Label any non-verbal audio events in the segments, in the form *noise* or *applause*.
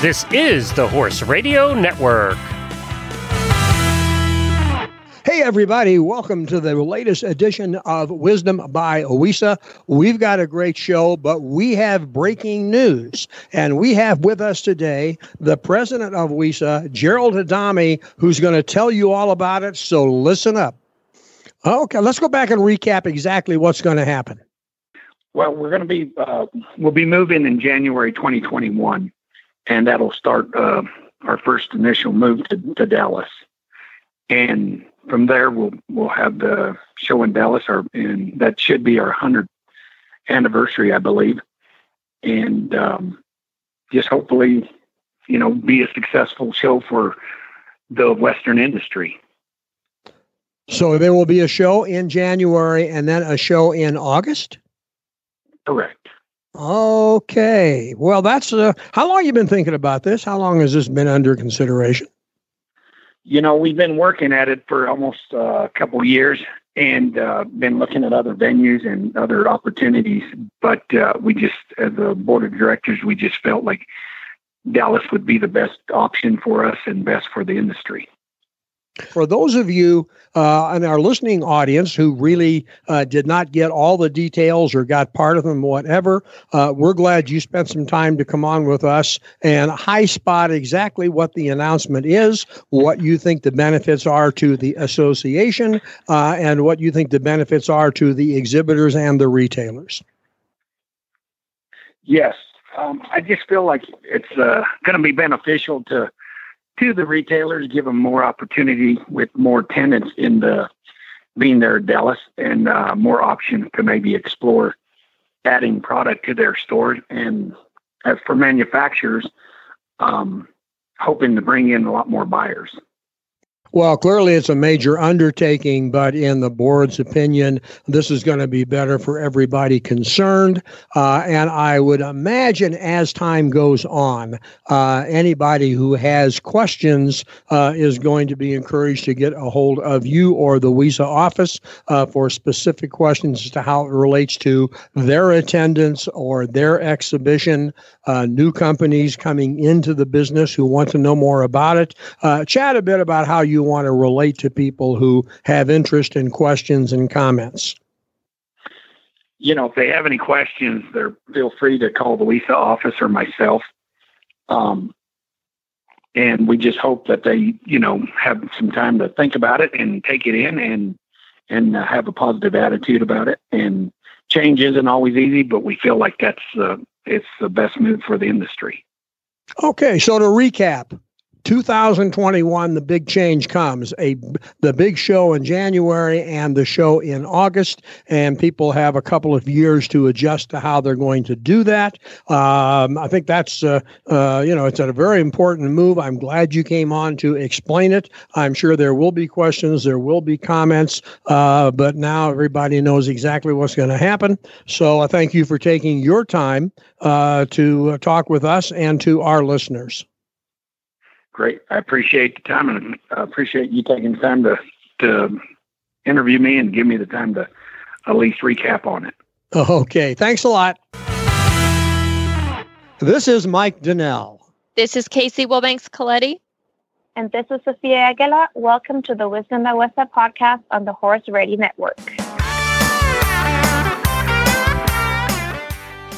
This is the Horse Radio Network. Hey, everybody, welcome to the latest edition of Wisdom by WESA. We've got a great show, but we have breaking news. And we have with us today the president of WESA, Gerald Adami, who's going to tell you all about it. So listen up. Okay, let's go back and recap exactly what's going to happen. Well, we're going to be, uh, we'll be moving in January 2021 and that'll start uh, our first initial move to, to Dallas. And from there, we'll we'll have the show in Dallas, our, and that should be our hundredth anniversary, I believe. And um, just hopefully, you know, be a successful show for the Western industry. So there will be a show in January and then a show in August. Correct. Okay. Well, that's uh, how long you've been thinking about this? How long has this been under consideration? You know, we've been working at it for almost uh, a couple years and uh, been looking at other venues and other opportunities. But uh, we just, as a board of directors, we just felt like Dallas would be the best option for us and best for the industry. For those of you uh, in our listening audience who really uh, did not get all the details or got part of them, whatever, uh, we're glad you spent some time to come on with us and high spot exactly what the announcement is, what you think the benefits are to the association, uh, and what you think the benefits are to the exhibitors and the retailers. Yes, um, I just feel like it's uh, going to be beneficial to to the retailers, give them more opportunity with more tenants in the being there Dallas and uh, more options to maybe explore adding product to their stores. And as for manufacturers, um, hoping to bring in a lot more buyers. Well, clearly it's a major undertaking, but in the board's opinion, this is going to be better for everybody concerned. Uh, and I would imagine as time goes on, uh, anybody who has questions uh, is going to be encouraged to get a hold of you or the WESA office uh, for specific questions as to how it relates to their attendance or their exhibition, uh, new companies coming into the business who want to know more about it. Uh, chat a bit about how you you want to relate to people who have interest in questions and comments? You know, if they have any questions, they're feel free to call the WESA office or myself. Um, and we just hope that they, you know, have some time to think about it and take it in and and uh, have a positive attitude about it. And change isn't always easy, but we feel like that's uh, it's the best move for the industry. Okay, so to recap, 2021 the big change comes. A the big show in January and the show in August and people have a couple of years to adjust to how they're going to do that. Um, I think that's uh, uh, you know it's a very important move. I'm glad you came on to explain it. I'm sure there will be questions there will be comments uh, but now everybody knows exactly what's going to happen. So I thank you for taking your time uh, to talk with us and to our listeners great. I appreciate the time and I appreciate you taking the time to to interview me and give me the time to at least recap on it. *laughs* Okay. Thanks a lot. This is Mike Donnell. This is Casey Wilbanks Coletti. And this is Sophia Aguila. Welcome to the Wisdom by WESA podcast on the Horse Radio Network.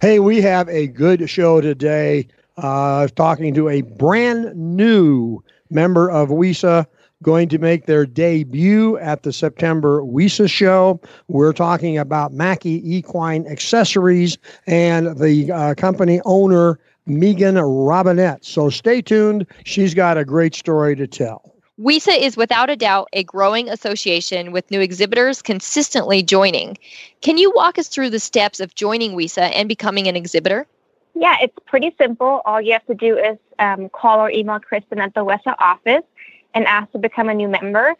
Hey, we have a good show today. Uh, talking to a brand new member of WESA going to make their debut at the September WESA show. We're talking about Mackie Equine Accessories and the uh, company owner, Megan Robinette. So stay tuned. She's got a great story to tell. WESA is without a doubt a growing association with new exhibitors consistently joining. Can you walk us through the steps of joining WESA and becoming an exhibitor? Yeah, it's pretty simple. All you have to do is um, call or email Kristen at the WESA office and ask to become a new member.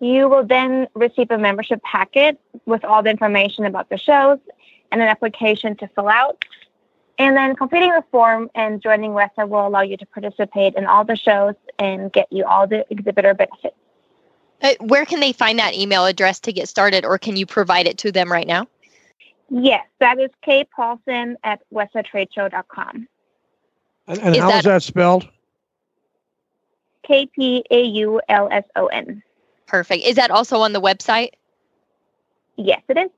You will then receive a membership packet with all the information about the shows and an application to fill out. And then completing the form and joining WESA will allow you to participate in all the shows and get you all the exhibitor benefits. Uh, where can they find that email address to get started, or can you provide it to them right now? Yes, that is K Paulson at wesatradeshow.com. And, and how that, is that spelled? K P A U L S O N. Perfect. Is that also on the website? Yes, it is.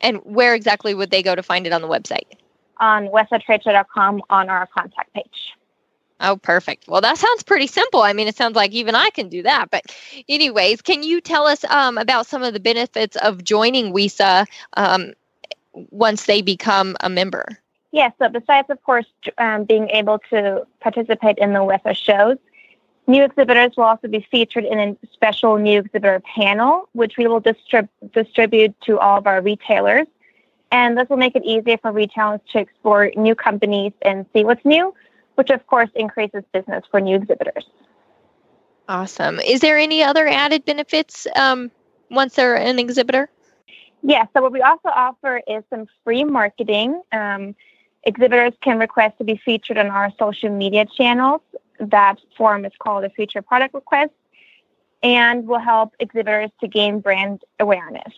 And where exactly would they go to find it on the website? On wesatradeshow.com on our contact page. Oh, perfect. Well, that sounds pretty simple. I mean, it sounds like even I can do that. But, anyways, can you tell us um, about some of the benefits of joining WESA um, once they become a member? Yeah, so besides, of course, um, being able to participate in the WESA shows, new exhibitors will also be featured in a special new exhibitor panel, which we will distrib- distribute to all of our retailers. And this will make it easier for retailers to explore new companies and see what's new, which of course increases business for new exhibitors. Awesome. Is there any other added benefits um, once they're an exhibitor? Yeah, so what we also offer is some free marketing. Um, exhibitors can request to be featured on our social media channels. That form is called a feature product request and will help exhibitors to gain brand awareness.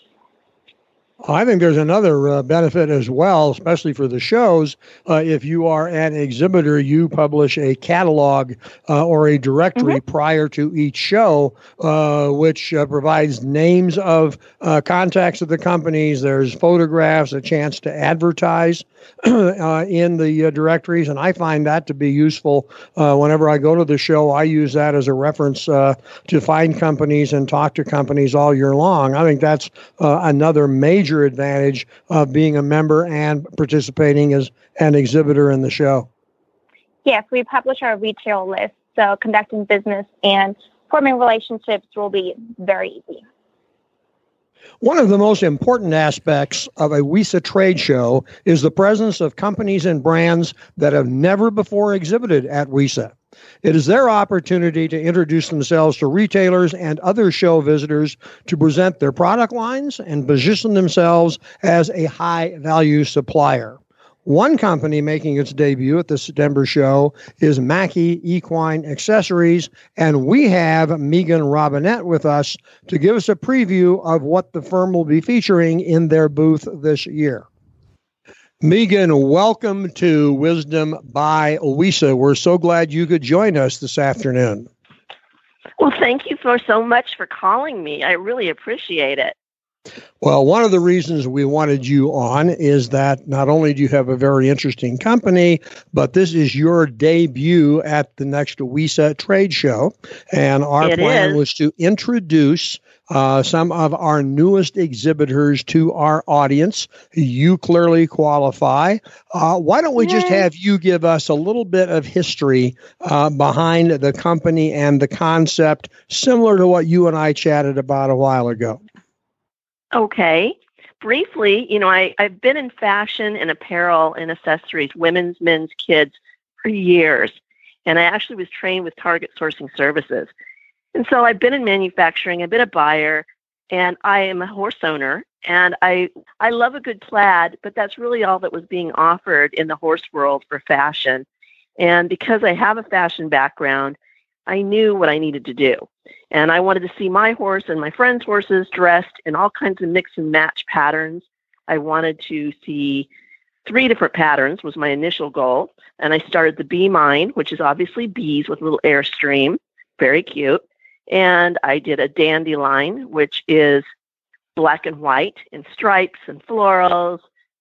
I think there's another uh, benefit as well, especially for the shows. Uh, if you are an exhibitor, you publish a catalog uh, or a directory mm-hmm. prior to each show, uh, which uh, provides names of uh, contacts of the companies. There's photographs, a chance to advertise *clears throat* in the directories, and I find that to be useful whenever I go to the show. I use that as a reference to find companies and talk to companies all year long. I think that's another major major advantage of being a member and participating as an exhibitor in the show? Yes, we publish our retail list, so conducting business and forming relationships will be very easy. One of the most important aspects of a WESA trade show is the presence of companies and brands that have never before exhibited at WESA. It is their opportunity to introduce themselves to retailers and other show visitors to present their product lines and position themselves as a high value supplier. One company making its debut at the September show is Mackie Equine Accessories, and we have Megan Robinette with us to give us a preview of what the firm will be featuring in their booth this year. Megan, welcome to Wisdom by WESA. We're so glad you could join us this afternoon. Well, thank you for so much for calling me. I really appreciate it. Well, one of the reasons we wanted you on is that not only do you have a very interesting company, but this is your debut at the next WESA trade show. And our it plan is. was to introduce uh, some of our newest exhibitors to our audience. You clearly qualify. Uh, why don't we Yay. just have you give us a little bit of history uh, behind the company and the concept, similar to what you and I chatted about a while ago? Okay. Briefly, you know, I, I've been in fashion and apparel and accessories, women's, men's, kids, for years. And I actually was trained with Target Sourcing Services. And so I've been in manufacturing, I've been a buyer, and I am a horse owner. And I, I love a good plaid, but that's really all that was being offered in the horse world for fashion. And because I have a fashion background, I knew what I needed to do. And I wanted to see my horse and my friends' horses dressed in all kinds of mix and match patterns. I wanted to see three different patterns was my initial goal. And I started the Bee Mine, which is obviously bees with a little airstream. Very cute. And I did a dandelion, which is black and white in stripes and florals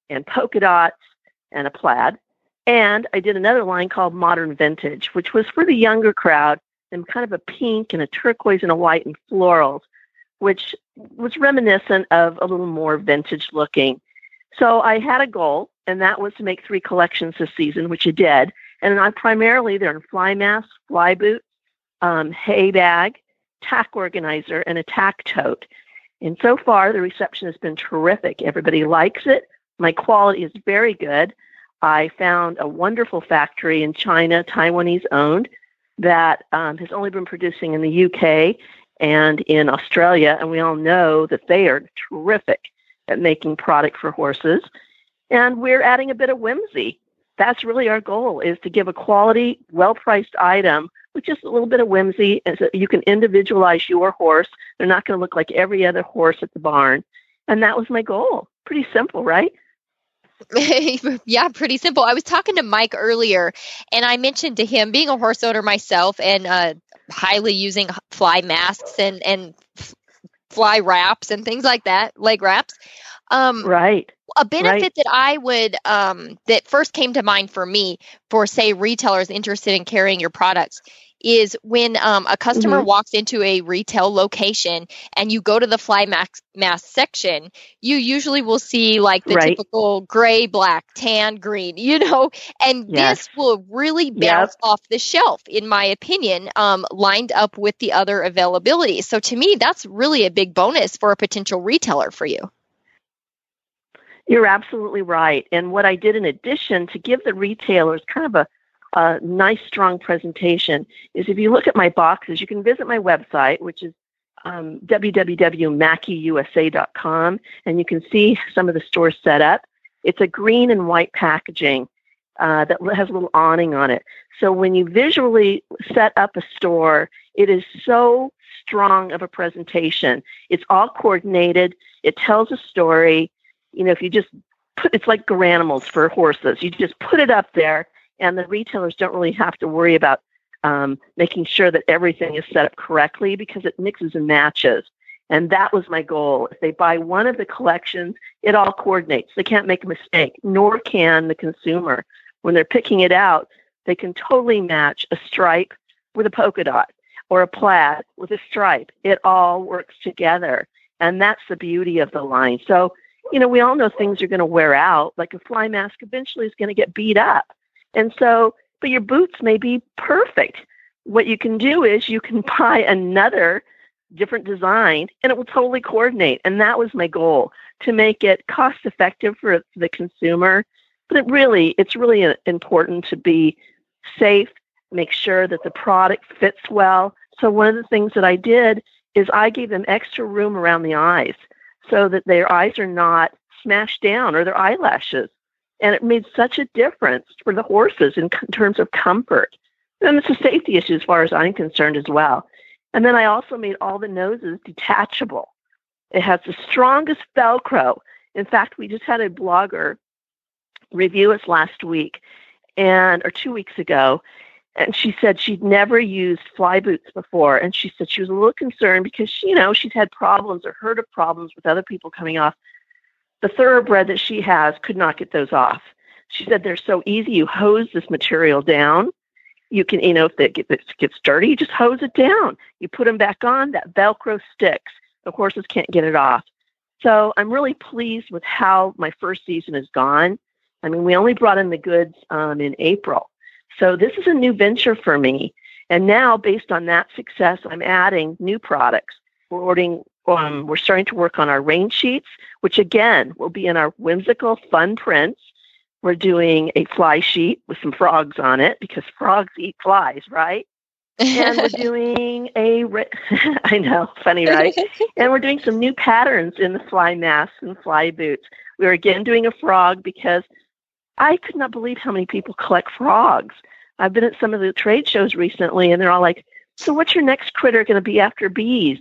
and polka dots and a plaid. And I did another line called Modern Vintage, which was for the younger crowd and kind of a pink and a turquoise and a white and florals, which was reminiscent of a little more vintage looking. So I had a goal, and that was to make three collections this season, which I did. And I primarily they're in fly mask, fly boot, um, hay bag, tack organizer, and a tack tote. And so far, the reception has been terrific. Everybody likes it. My quality is very good. I found a wonderful factory in China, Taiwanese owned, that um, has only been producing in the UK and in Australia. And we all know that they are terrific at making product for horses. And we're adding a bit of whimsy. That's really our goal is to give a quality, well-priced item with just a little bit of whimsy and so you can individualize your horse. They're not going to look like every other horse at the barn. And that was my goal. Pretty simple, right? *laughs* yeah, pretty simple. I was talking to Mike earlier, and I mentioned to him being a horse owner myself and uh, highly using fly masks and and fly wraps and things like that, leg wraps. Um, right. A benefit right. that I would um, that first came to mind for me for say retailers interested in carrying your products is when um, a customer mm-hmm. walks into a retail location and you go to the fly mask, mask section, you usually will see like the right. typical gray, black, tan, green, you know, and yes. this will really bounce yep. off the shelf, in my opinion, um, lined up with the other availability. So to me, that's really a big bonus for a potential retailer for you. You're absolutely right. And what I did in addition to give the retailers kind of a a nice, strong presentation is if you look at my boxes, you can visit my website, which is um, www.mackieusa.com, and you can see some of the stores set up. It's a green and white packaging uh, that has a little awning on it. So when you visually set up a store, it is so strong of a presentation. It's all coordinated. It tells a story. You know, if you just put it's like Garanimals for horses. You just put it up there and the retailers don't really have to worry about um, making sure that everything is set up correctly because it mixes and matches. And that was my goal. If they buy one of the collections, it all coordinates. They can't make a mistake, nor can the consumer. When they're picking it out, they can totally match a stripe with a polka dot or a plaid with a stripe. It all works together. And that's the beauty of the line. So, you know, we all know things are going to wear out. Like a fly mask eventually is going to get beat up. And so, but your boots may be perfect. What you can do is you can *laughs* buy another different design and it will totally coordinate. And that was my goal to make it cost effective for the consumer. But it really, it's really important to be safe, make sure that the product fits well. So one of the things that I did is I gave them extra room around the eyes so that their eyes are not smashed down or their eyelashes and it made such a difference for the horses in terms of comfort. And it's a safety issue as far as I'm concerned as well. And then I also made all the noses detachable. It has the strongest Velcro. In fact, we just had a blogger review us last week and or two weeks ago and she said she'd never used fly boots before and she said she was a little concerned because you know she's had problems or heard of problems with other people coming off the thoroughbred that she has could not get those off. She said they're so easy. You hose this material down. You can, you know, if it gets dirty, you just hose it down. You put them back on, that Velcro sticks. The horses can't get it off. So I'm really pleased with how my first season has gone. I mean, we only brought in the goods um, in April. So this is a new venture for me. And now, based on that success, I'm adding new products. We're ordering um, we're starting to work on our rain sheets, which again will be in our whimsical fun prints. We're doing a fly sheet with some frogs on it because frogs eat flies, right? and we're *laughs* doing a *laughs* I know, funny, right? *laughs* and we're doing some new patterns in the fly masks and fly boots. We're again doing a frog because I could not believe how many people collect frogs. I've been at some of the trade shows recently and they're all like, So what's your next critter going to be after bees?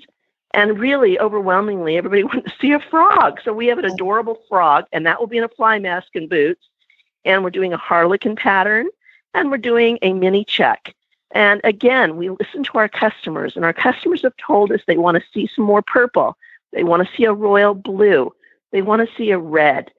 And really, overwhelmingly, everybody *laughs* wants to see a frog. So we have an adorable frog, and that will be in a fly mask and boots. And we're doing a harlequin pattern, and we're doing a mini check. And again, we listen to our customers, and our customers have told us they want to see some more purple. They want to see a royal blue. They want to see a red.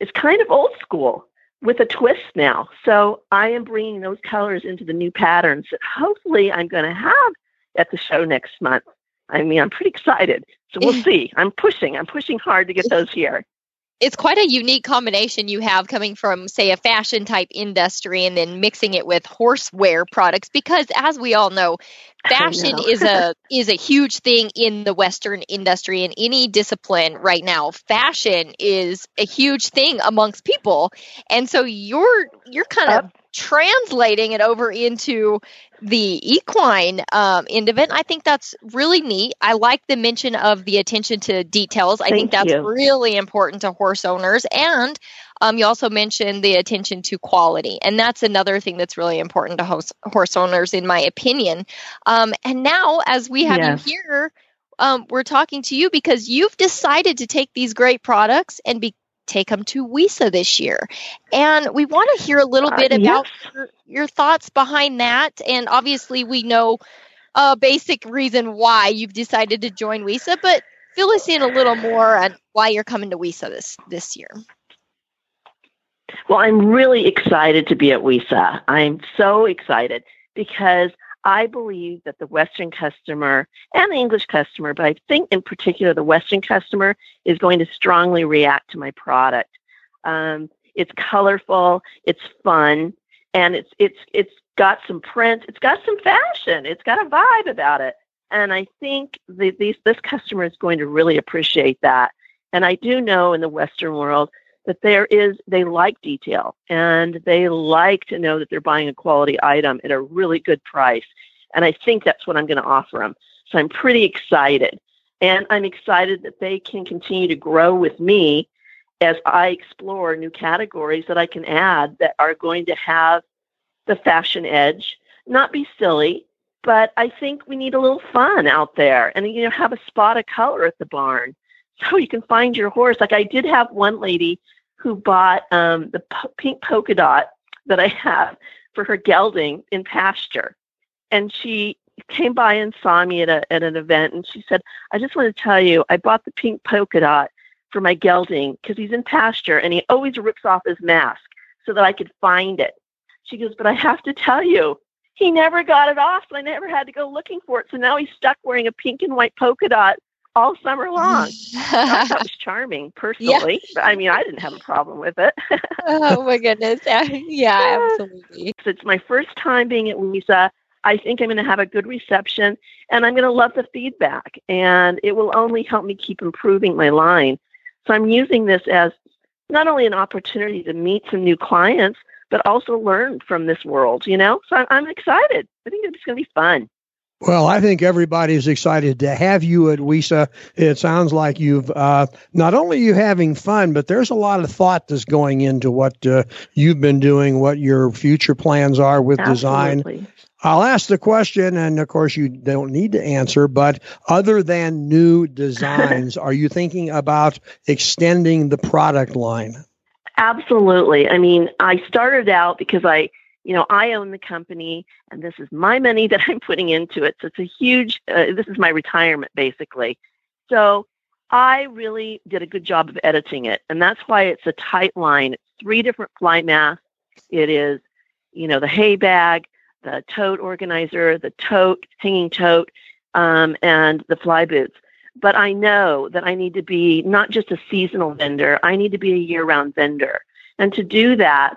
It's kind of old school with a twist now. So I am bringing those colors into the new patterns that hopefully I'm going to have at the show next month. I mean, I'm pretty excited. So we'll *laughs* see. I'm pushing. I'm pushing hard to get those here. It's quite a unique combination you have coming from, say, a fashion type industry and then mixing it with horseware products because, as we all *laughs* know, fashion is a is a huge thing in the western industry in any discipline right now fashion is a huge thing amongst people and so you're you're kind of translating it over into the equine um, end of it. I think that's really neat. I like the mention of the attention to details. I Thank think that's you. really important to horse owners. And um, you also mentioned the attention to quality. And that's another thing that's really important to host, horse owners, in my opinion. Um, and now, as we have Yes. you here, um, we're talking to you because you've decided to take these great products and be take them to WESA this year. And we want to hear a little Uh, bit about your, your thoughts behind that. And obviously, we know a basic reason why you've decided to join WESA, but fill us in a little more on why you're coming to WESA this this year. Well, I'm really excited to be at WESA. I'm so excited because I believe that the Western customer and the English customer, but I think in particular the Western customer is going to strongly react to my product. Um, it's colorful, it's fun, and it's it's it's got some print, it's got some fashion, it's got a vibe about it, and I think the, these this customer is going to really appreciate that. And I do know in the Western world that there is they like detail and they like to know that they're buying a quality item at a really good price. And i think that's what i'm going to offer them so i'm pretty excited. And i'm excited that they can continue to grow with me as i explore new categories that i can add that are going to have the fashion edge. Not be silly but i think we need a little fun out there and you know have a spot of color at the barn. So you can find your horse. Like i did have one lady who bought um, the po- pink polka dot that I have for her gelding in pasture. And she came by and saw me at, a, at an event and she said, I just want to tell you, I bought the pink polka dot for my gelding because he's in pasture and he always rips off his mask so that I could find it. She goes, But I have to tell you, he never got it off. I never had to go looking for it. So now he's stuck wearing a pink and white polka dot all summer long. *laughs* that was charming personally. But I mean, I didn't have a problem with it. oh my goodness. Yeah, *laughs* absolutely. So it's my first time being at WESA. I think I'm going to have a good reception and I'm going to love the feedback and it will only help me keep improving my line. So I'm using this as not only an opportunity to meet some new clients, but also learn from this world, you know? So I'm excited. I think it's going to be fun. Well, I think everybody's excited to have you at WESA. It sounds like you've uh, not only you having fun, but there's a lot of thought that's going into what uh, you've been doing, what your future plans are with design. Absolutely. I'll ask the question, and of course, you don't need to answer, but other than new designs, *laughs* are you thinking about extending the product line? Absolutely. I mean, I started out because I, you know, I own the company and this is my money that *laughs* I'm putting into it. So it's a huge, uh, this is my retirement basically. So I really did a good job of editing it. And that's why it's a tight line. It's three different fly masks. It is, you know, the hay bag, the tote organizer, the tote, hanging tote, um, and the fly boots. But I know that I need to be not just a seasonal vendor, I need to be a year round vendor. And to do that,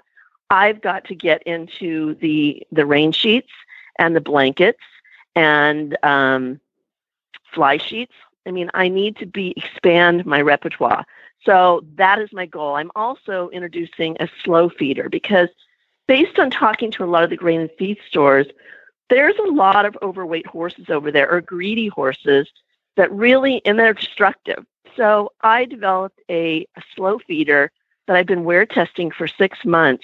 I've got to get into the, the rain sheets and the blankets and um, fly sheets. I mean, I need to be expand my repertoire. So that is my goal. I'm also introducing a slow feeder because based on talking to a lot of the grain and feed stores, there's a lot of overweight horses over there or greedy horses that really and they're destructive. So I developed a, a slow feeder that I've been wear testing for six months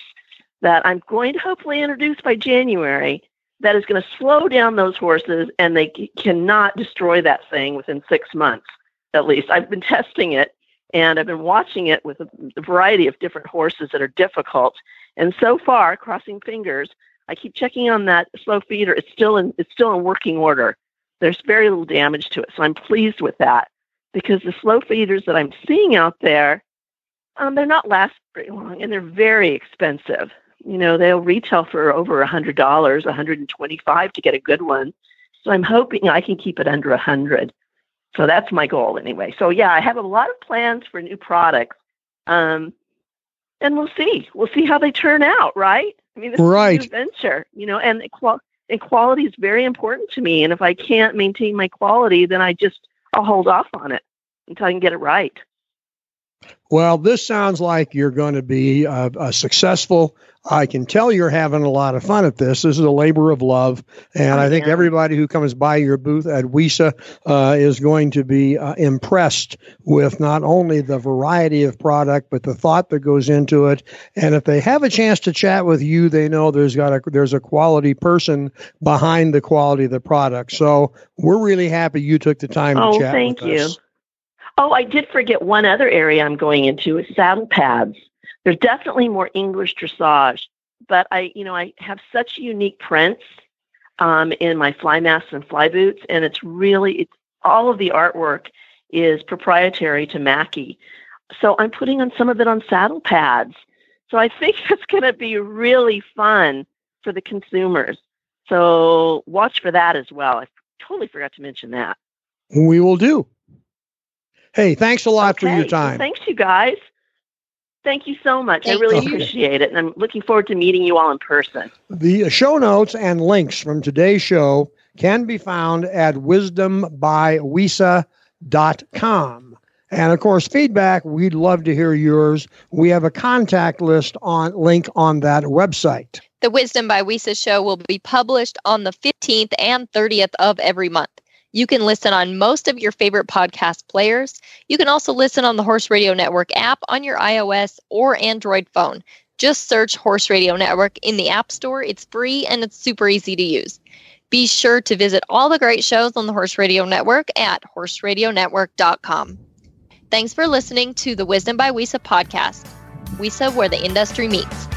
that I'm going to hopefully introduce by January that is going to slow down those horses and they cannot destroy that thing within six months at least. I've been testing it and I've been watching it with a, a variety of different horses that are difficult. And so far, crossing fingers, I keep checking on that slow feeder. It's still in it's still in working order. There's very little damage to it, so I'm pleased with that because the slow feeders that I'm seeing out there, um, they're not last very long and they're very expensive. You know, they'll retail for over a hundred dollars, 125 to get a good one. So I'm hoping I can keep it under a hundred. So that's my goal anyway. So yeah, I have a lot of plans for new products. Um, and we'll see. We'll see how they turn out, right? I mean, this Right. is a new venture, you know, and and quality is very important to me. And if I can't maintain my quality, then I just I'll hold off on it until I can get it right. Well, this sounds like you're going to be a, a, successful. I can tell you're having a lot of fun at this. This is a labor of love, and I, I think everybody who comes by your booth at WESA uh, is going to be uh, impressed with not only the variety of product but the thought that goes into it. And if they have a chance to chat with you, they know there's got a there's a quality person behind the quality of the product. So we're really happy you took the time oh, to chat. Oh, thank you. Us. Oh, I did forget one other area I'm going into is saddle pads. There's definitely more English dressage, but I, you know, I have such unique prints um, in my fly masks and fly boots, and it's really, it's all of the artwork is proprietary to Mackie. So I'm putting on some of it on saddle pads. So I think it's going to be really fun for the consumers. So watch for that as well. I totally forgot to mention that. We will do. Hey, thanks a lot okay. for your time. Thanks, you guys. Thank you so much. Thank I really you. appreciate it. And I'm looking forward to meeting you all in person. The show notes and links from today's show can be found at wisdombywesa.com. And of course, feedback, we'd love to hear yours. We have a contact list on link on that website. The Wisdom by WESA show will be published on the 15th and 30th of every month. You can listen on most of your favorite podcast players. You can also listen on the Horse Radio Network app on your iOS or Android phone. Just search Horse Radio Network in the App Store. It's free and it's super easy to use. Be sure to visit all the great shows on the Horse Radio Network at horseradionetwork.com. Thanks for listening to the Wisdom by WESA podcast. WESA, where the industry meets.